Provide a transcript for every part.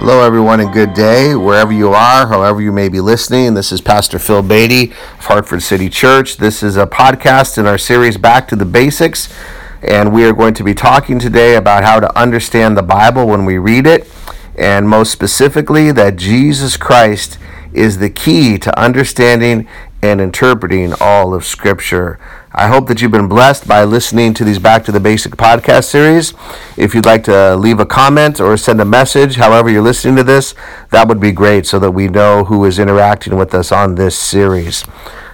Hello, everyone, and good day, wherever you are, however you may be listening. This is Pastor Phil Beatty of Hartford City Church. This is a podcast in our series Back to the Basics, and we are going to be talking today about how to understand the Bible when we read it, and most specifically, that Jesus Christ is the key to understanding and interpreting all of Scripture. I hope that you've been blessed by listening to these Back to the Basic podcast series. If you'd like to leave a comment or send a message, however you're listening to this, that would be great so that we know who is interacting with us on this series.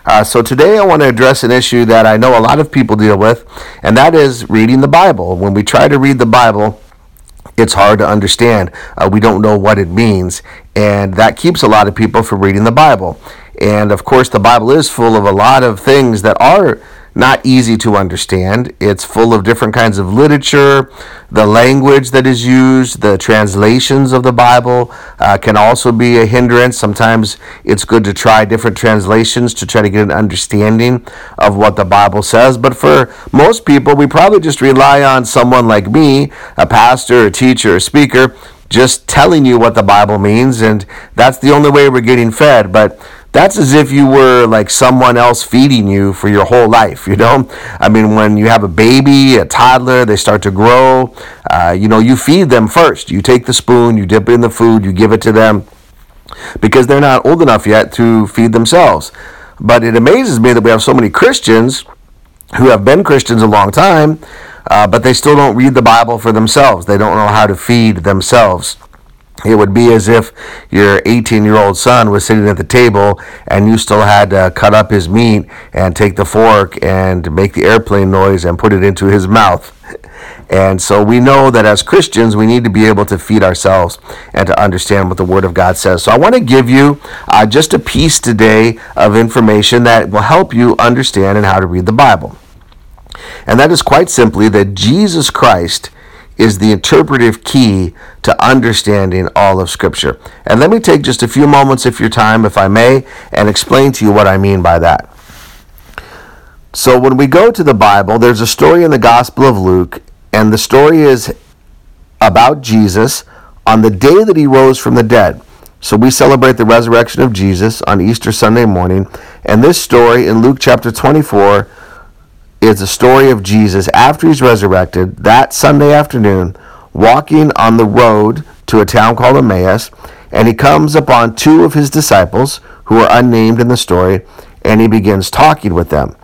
Uh, so today I want to address an issue that I know a lot of people deal with, and that is reading the Bible. When we try to read the Bible, it's hard to understand. Uh, we don't know what it means, and that keeps a lot of people from reading the Bible. And of course, the Bible is full of a lot of things that are not easy to understand. It's full of different kinds of literature. The language that is used, the translations of the Bible uh, can also be a hindrance. Sometimes it's good to try different translations to try to get an understanding of what the Bible says. But for most people, we probably just rely on someone like me, a pastor, a teacher, a speaker, just telling you what the Bible means, and that's the only way we're getting fed. But that's as if you were like someone else feeding you for your whole life, you know? I mean, when you have a baby, a toddler, they start to grow, uh, you know, you feed them first. You take the spoon, you dip it in the food, you give it to them because they're not old enough yet to feed themselves. But it amazes me that we have so many Christians who have been Christians a long time, uh, but they still don't read the Bible for themselves. They don't know how to feed themselves. It would be as if your 18 year old son was sitting at the table and you still had to cut up his meat and take the fork and make the airplane noise and put it into his mouth. And so we know that as Christians, we need to be able to feed ourselves and to understand what the Word of God says. So I want to give you uh, just a piece today of information that will help you understand and how to read the Bible. And that is quite simply that Jesus Christ is the interpretive key to understanding all of Scripture. And let me take just a few moments of your time, if I may, and explain to you what I mean by that. So, when we go to the Bible, there's a story in the Gospel of Luke, and the story is about Jesus on the day that he rose from the dead. So, we celebrate the resurrection of Jesus on Easter Sunday morning, and this story in Luke chapter 24 is the story of Jesus after he's resurrected that Sunday afternoon, walking on the road to a town called Emmaus, and he comes upon two of his disciples who are unnamed in the story, and he begins talking with them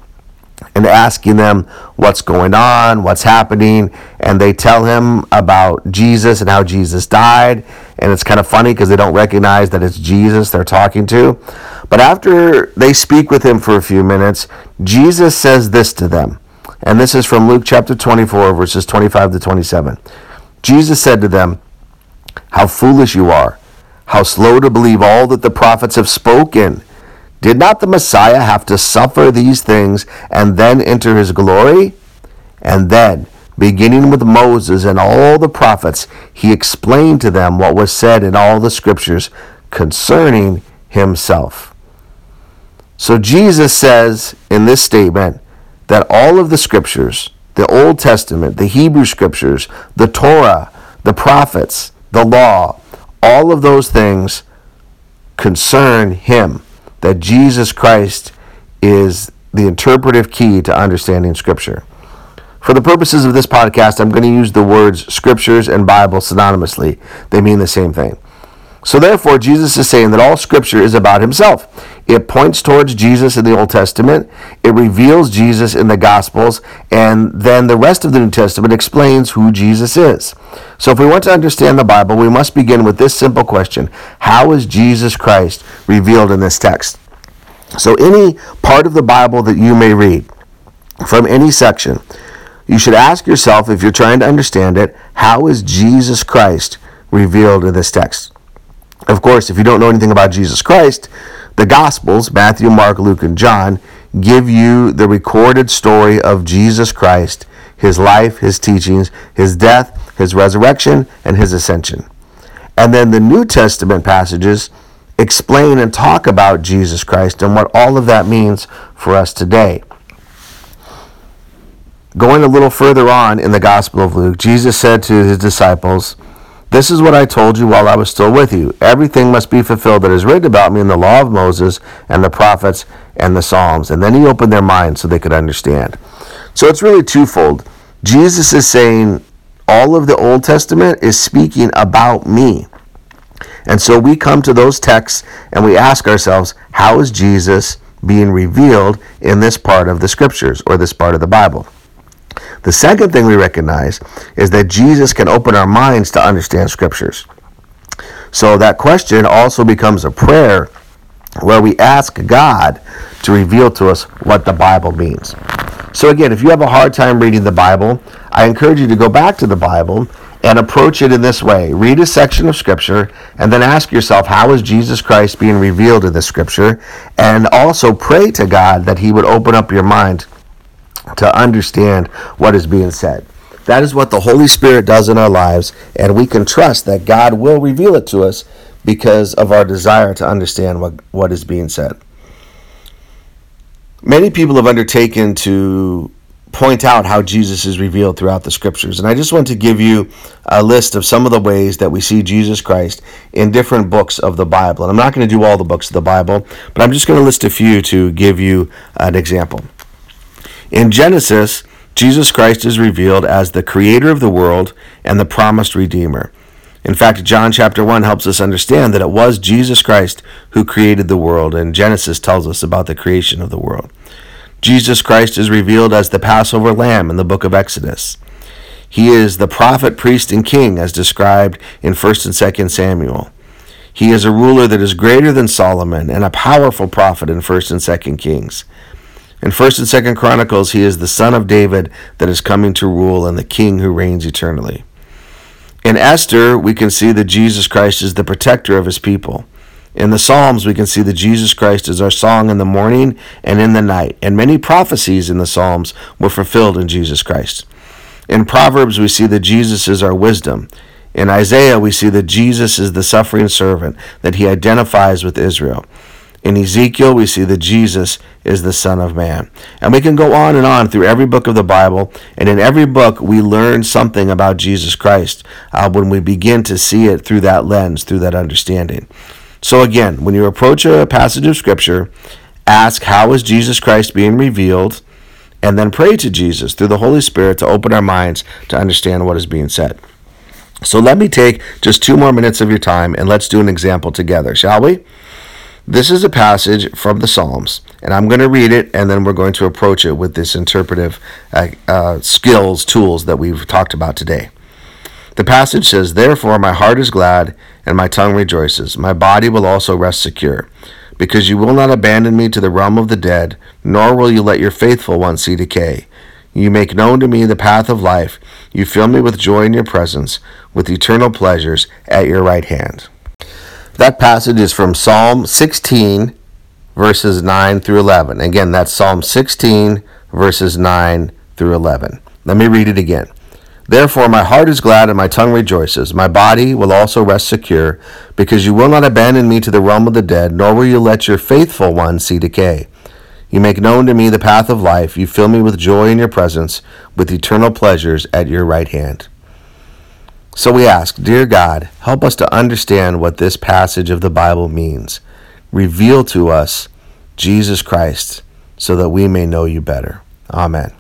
and asking them what's going on, what's happening, and they tell him about Jesus and how Jesus died. And it's kind of funny because they don't recognize that it's Jesus they're talking to. But after they speak with him for a few minutes, Jesus says this to them. And this is from Luke chapter 24, verses 25 to 27. Jesus said to them, How foolish you are! How slow to believe all that the prophets have spoken! Did not the Messiah have to suffer these things and then enter his glory? And then, beginning with Moses and all the prophets, he explained to them what was said in all the scriptures concerning himself. So Jesus says in this statement that all of the scriptures, the Old Testament, the Hebrew scriptures, the Torah, the prophets, the law, all of those things concern him that Jesus Christ is the interpretive key to understanding Scripture. For the purposes of this podcast, I'm going to use the words Scriptures and Bible synonymously. They mean the same thing. So, therefore, Jesus is saying that all Scripture is about Himself. It points towards Jesus in the Old Testament, it reveals Jesus in the Gospels, and then the rest of the New Testament explains who Jesus is. So, if we want to understand the Bible, we must begin with this simple question How is Jesus Christ revealed in this text? So, any part of the Bible that you may read from any section, you should ask yourself, if you're trying to understand it, how is Jesus Christ revealed in this text? Of course, if you don't know anything about Jesus Christ, the Gospels, Matthew, Mark, Luke, and John, give you the recorded story of Jesus Christ, his life, his teachings, his death, his resurrection, and his ascension. And then the New Testament passages explain and talk about Jesus Christ and what all of that means for us today. Going a little further on in the Gospel of Luke, Jesus said to his disciples, This is what I told you while I was still with you. Everything must be fulfilled that is written about me in the law of Moses and the prophets and the Psalms. And then he opened their minds so they could understand. So it's really twofold. Jesus is saying all of the Old Testament is speaking about me. And so we come to those texts and we ask ourselves, how is Jesus being revealed in this part of the scriptures or this part of the Bible? The second thing we recognize is that Jesus can open our minds to understand scriptures. So that question also becomes a prayer where we ask God to reveal to us what the Bible means. So, again, if you have a hard time reading the Bible, I encourage you to go back to the Bible and approach it in this way. Read a section of Scripture and then ask yourself, how is Jesus Christ being revealed in this Scripture? And also pray to God that He would open up your mind to understand what is being said. That is what the Holy Spirit does in our lives, and we can trust that God will reveal it to us because of our desire to understand what, what is being said. Many people have undertaken to point out how Jesus is revealed throughout the scriptures. And I just want to give you a list of some of the ways that we see Jesus Christ in different books of the Bible. And I'm not going to do all the books of the Bible, but I'm just going to list a few to give you an example. In Genesis, Jesus Christ is revealed as the creator of the world and the promised redeemer. In fact, John chapter 1 helps us understand that it was Jesus Christ who created the world, and Genesis tells us about the creation of the world. Jesus Christ is revealed as the Passover lamb in the book of Exodus. He is the prophet, priest, and king as described in 1st and 2nd Samuel. He is a ruler that is greater than Solomon and a powerful prophet in 1st and 2nd Kings. In 1st and 2nd Chronicles, he is the son of David that is coming to rule and the king who reigns eternally. In Esther, we can see that Jesus Christ is the protector of his people. In the Psalms, we can see that Jesus Christ is our song in the morning and in the night, and many prophecies in the Psalms were fulfilled in Jesus Christ. In Proverbs, we see that Jesus is our wisdom. In Isaiah, we see that Jesus is the suffering servant, that he identifies with Israel. In Ezekiel, we see that Jesus is the Son of Man. And we can go on and on through every book of the Bible, and in every book, we learn something about Jesus Christ uh, when we begin to see it through that lens, through that understanding. So, again, when you approach a passage of Scripture, ask, How is Jesus Christ being revealed? And then pray to Jesus through the Holy Spirit to open our minds to understand what is being said. So, let me take just two more minutes of your time and let's do an example together, shall we? This is a passage from the Psalms, and I'm going to read it, and then we're going to approach it with this interpretive uh, uh, skills, tools that we've talked about today. The passage says, Therefore my heart is glad, and my tongue rejoices. My body will also rest secure, because you will not abandon me to the realm of the dead, nor will you let your faithful one see decay. You make known to me the path of life. You fill me with joy in your presence, with eternal pleasures at your right hand. That passage is from Psalm 16, verses 9 through 11. Again, that's Psalm 16, verses 9 through 11. Let me read it again. Therefore, my heart is glad and my tongue rejoices. My body will also rest secure, because you will not abandon me to the realm of the dead, nor will you let your faithful one see decay. You make known to me the path of life. You fill me with joy in your presence, with eternal pleasures at your right hand. So we ask, Dear God, help us to understand what this passage of the Bible means. Reveal to us Jesus Christ so that we may know you better. Amen.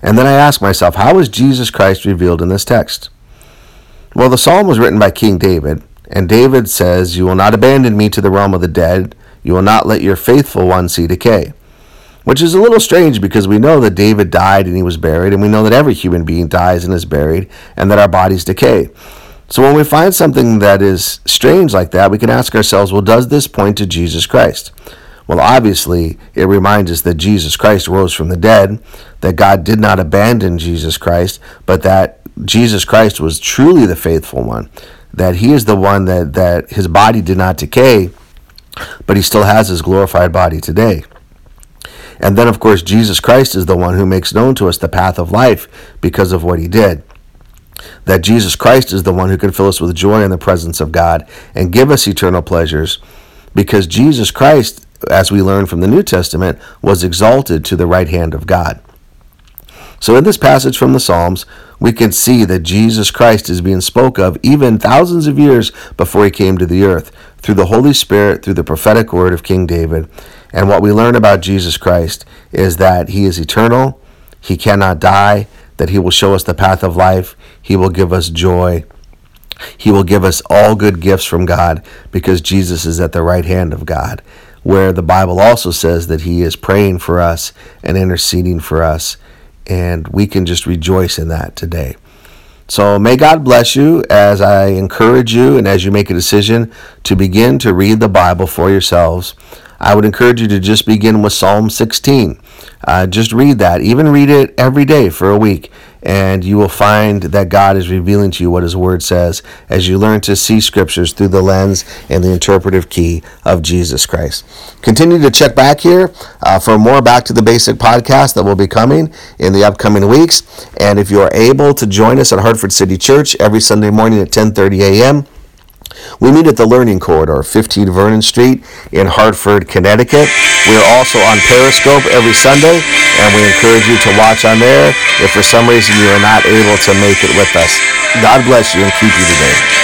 And then I ask myself, how is Jesus Christ revealed in this text? Well, the psalm was written by King David, and David says, You will not abandon me to the realm of the dead, you will not let your faithful one see decay which is a little strange because we know that David died and he was buried, and we know that every human being dies and is buried, and that our bodies decay. So when we find something that is strange like that, we can ask ourselves, well, does this point to Jesus Christ? Well, obviously, it reminds us that Jesus Christ rose from the dead, that God did not abandon Jesus Christ, but that Jesus Christ was truly the faithful one, that he is the one that, that his body did not decay, but he still has his glorified body today. And then, of course, Jesus Christ is the one who makes known to us the path of life because of what he did. That Jesus Christ is the one who can fill us with joy in the presence of God and give us eternal pleasures because Jesus Christ, as we learn from the New Testament, was exalted to the right hand of God. So, in this passage from the Psalms, we can see that Jesus Christ is being spoke of even thousands of years before he came to the earth through the Holy Spirit, through the prophetic word of King David. And what we learn about Jesus Christ is that he is eternal, he cannot die, that he will show us the path of life, he will give us joy. He will give us all good gifts from God because Jesus is at the right hand of God, where the Bible also says that He is praying for us and interceding for us. And we can just rejoice in that today. So may God bless you as I encourage you and as you make a decision to begin to read the Bible for yourselves. I would encourage you to just begin with Psalm 16. Uh, just read that. Even read it every day for a week and you will find that God is revealing to you what His Word says as you learn to see Scriptures through the lens and the interpretive key of Jesus Christ. Continue to check back here uh, for more Back to the Basic podcast that will be coming in the upcoming weeks. And if you are able to join us at Hartford City Church every Sunday morning at 10:30 a.m. We meet at the Learning Corridor, 15 Vernon Street in Hartford, Connecticut. We are also on Periscope every Sunday, and we encourage you to watch on there if for some reason you are not able to make it with us. God bless you and keep you today.